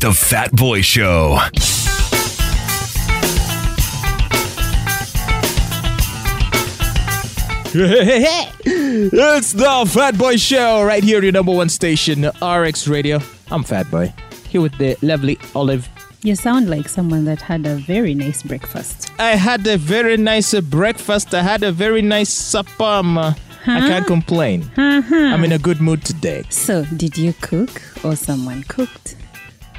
The Fat Boy Show. it's the Fat Boy Show right here, your number one station, RX Radio. I'm Fat Boy, here with the lovely Olive. You sound like someone that had a very nice breakfast. I had a very nice uh, breakfast. I had a very nice supper. Um, uh, I can't complain. I'm in a good mood today. So, did you cook or someone cooked?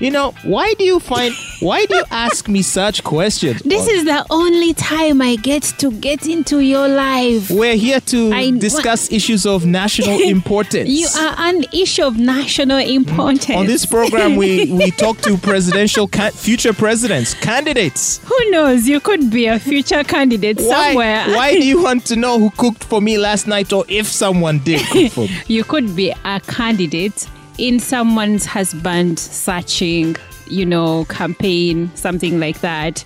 You know, why do you find, why do you ask me such questions? This is the only time I get to get into your life. We're here to I- discuss issues of national importance. You are an issue of national importance. On this program, we, we talk to presidential future presidents, candidates. Who knows? You could be a future candidate Why, somewhere. why do you want to know who cooked for me last night or if someone did cook for me? You could be a candidate in someone's husband searching, you know, campaign, something like that.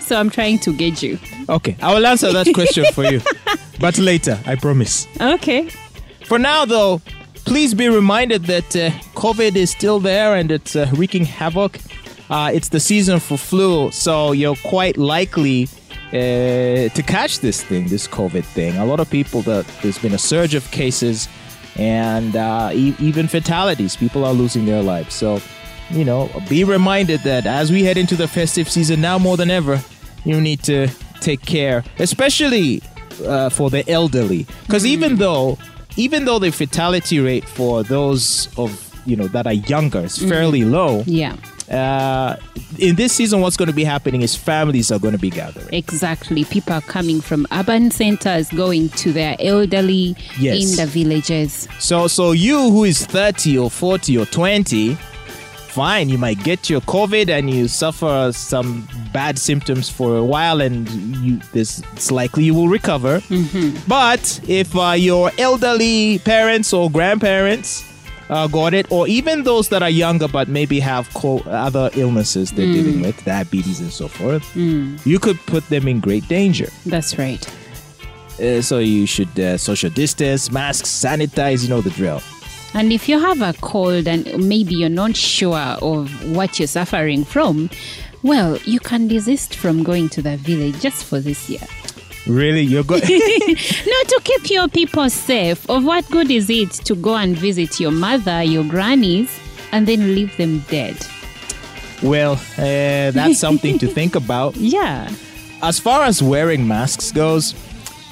So I'm trying to gauge you. Okay, I will answer that question for you, but later, I promise. Okay. For now, though, please be reminded that uh, COVID is still there and it's uh, wreaking havoc. Uh, it's the season for flu, so you're quite likely uh, to catch this thing, this COVID thing. A lot of people that there's been a surge of cases and uh, e- even fatalities. People are losing their lives. So, you know, be reminded that as we head into the festive season now more than ever, you need to take care, especially uh, for the elderly, because even though even though the fatality rate for those of you know that are younger is fairly low, Yeah. Uh, in this season, what's going to be happening is families are going to be gathering. Exactly. People are coming from urban centers, going to their elderly Yes. in the villages. So, so you who is 30 or 40 or 20, fine, you might get your COVID and you suffer some bad symptoms for a while, and you this it's likely you will recover. But if uh, your elderly parents or grandparents uh, got it, or even those that are younger but maybe have co- other illnesses they're dealing with, diabetes and so forth, you could put them in great danger. That's right. Uh, so you should uh, social distance, masks, sanitize, you know the drill. And if you have a cold and maybe you're not sure of what you're suffering from, well, you can desist from going to the village just for this year. Really, you're good. No, to keep your people safe. Of what good is it to go and visit your mother, your grannies, and then leave them dead? well, uh, that's something to think about. Yeah. As far as wearing masks goes,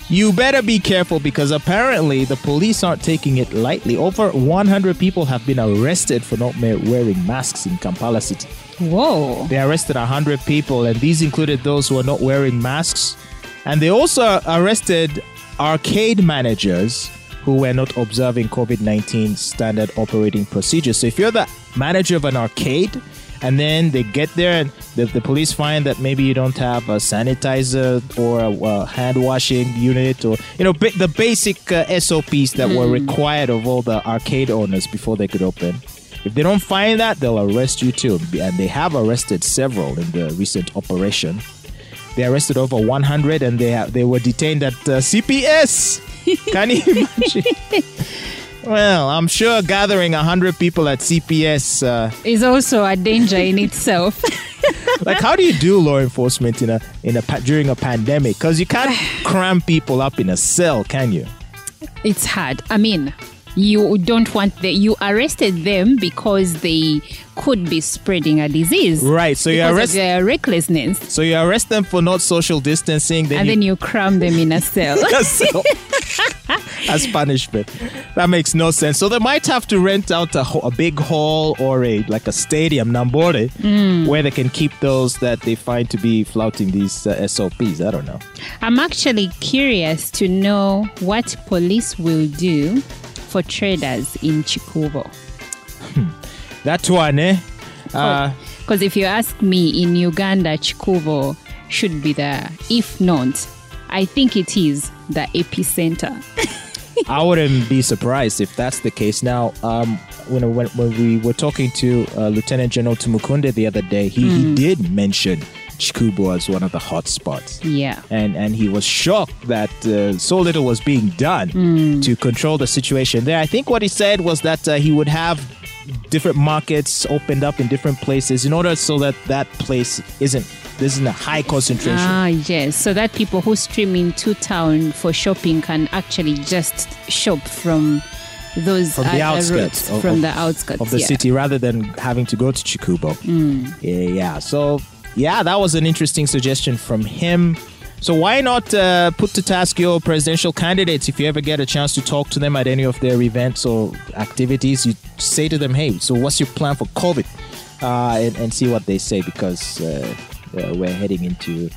you better be careful because apparently the police aren't taking it lightly. Over 100 people have been arrested for not wearing masks in Kampala City. Whoa. They arrested 100 people, and these included those who are not wearing masks. And they also arrested arcade managers who were not observing COVID 19 standard operating procedures. So if you're the manager of an arcade, and then they get there and the, the police find that maybe you don't have a sanitizer or a, a hand washing unit or you know ba- the basic uh, SOPs that were required of all the arcade owners before they could open. If they don't find that, they'll arrest you too. And they have arrested several in the recent operation. They arrested over 100 and they they were detained at uh, CPS. Can you imagine? well, I'm sure gathering 100 people at CPS, uh, Is also a danger in itself. like how do you do law enforcement in a in a during a pandemic? Because you can't cram people up in a cell, can you? it's hard. I mean, you don't want the you arrested them because they could be spreading a disease. Right. So you arrest their recklessness. so you arrest them for not social distancing. Then and you then you cram them in a cell. so, as punishment. That makes no sense. So they might have to rent out a, a big hall or a like a stadium, Namboole, where they can keep those that they find to be flouting these uh, SOPs. I don't know. I'm actually curious to know what police will do for traders in Kikuubo. That one, eh? Uh, Because if you ask me, in Uganda, Kikuubo should be there. If not, I think it is the epicenter. I wouldn't be surprised if that's the case. Now, um, when, when, when we were talking to uh, Lieutenant General Tumukunde the other day, he, he did mention Kikuubo as one of the hot spots. Yeah. and and he was shocked that uh, so little was being done to control the situation there. I think what he said was that uh, he would have different markets opened up in different places in order so that that place isn't this isn't a high concentration. Ah, yes. So that people who stream into town for shopping can actually just shop from those From the outskirts routes, of- from of- the outskirts of the yeah. city rather than having to go to Kikuubo. Yeah, yeah. So, yeah, that was an interesting suggestion from him. So, why not uh, put to task your presidential candidates if you ever get a chance to talk to them at any of their events or activities? You say to them, hey, so what's your plan for COVID? Uh, and, and see what they say because uh, uh, we're heading into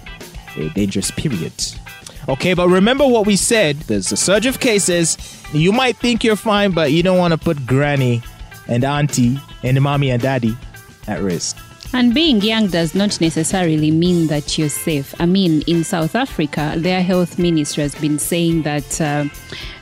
a dangerous period. Okay, but remember what we said there's a surge of cases. You might think you're fine, but you don't want to put granny and auntie and mommy and daddy at risk. And being young does not necessarily mean that you're safe. I mean, in South Africa, their health ministry has been saying that uh,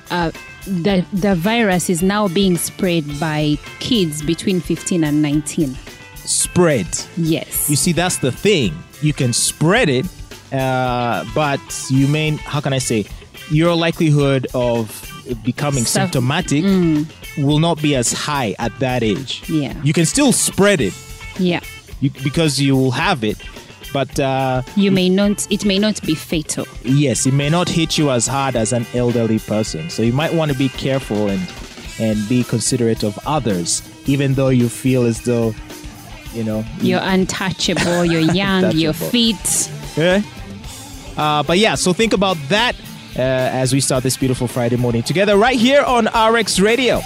uh, the, the virus is now being spread by kids between 15 and 19. Spread. Yes. You see, that's the thing. You can spread it, uh, but you may, how can I say, your likelihood of becoming Suff- symptomatic will not be as high at that age. Yeah. You can still spread it yeah. You, because you will have it, but uh, You may not, it may not be fatal. yes, it may not hit you as hard as an elderly person. So you might want to be careful and and be considerate of others, even though you feel as though, you know, You're untouchable, you're young, you're fit. Yeah. Uh, but yeah, so think about that uh, as we start this beautiful Friday morning together right here on RX Radio.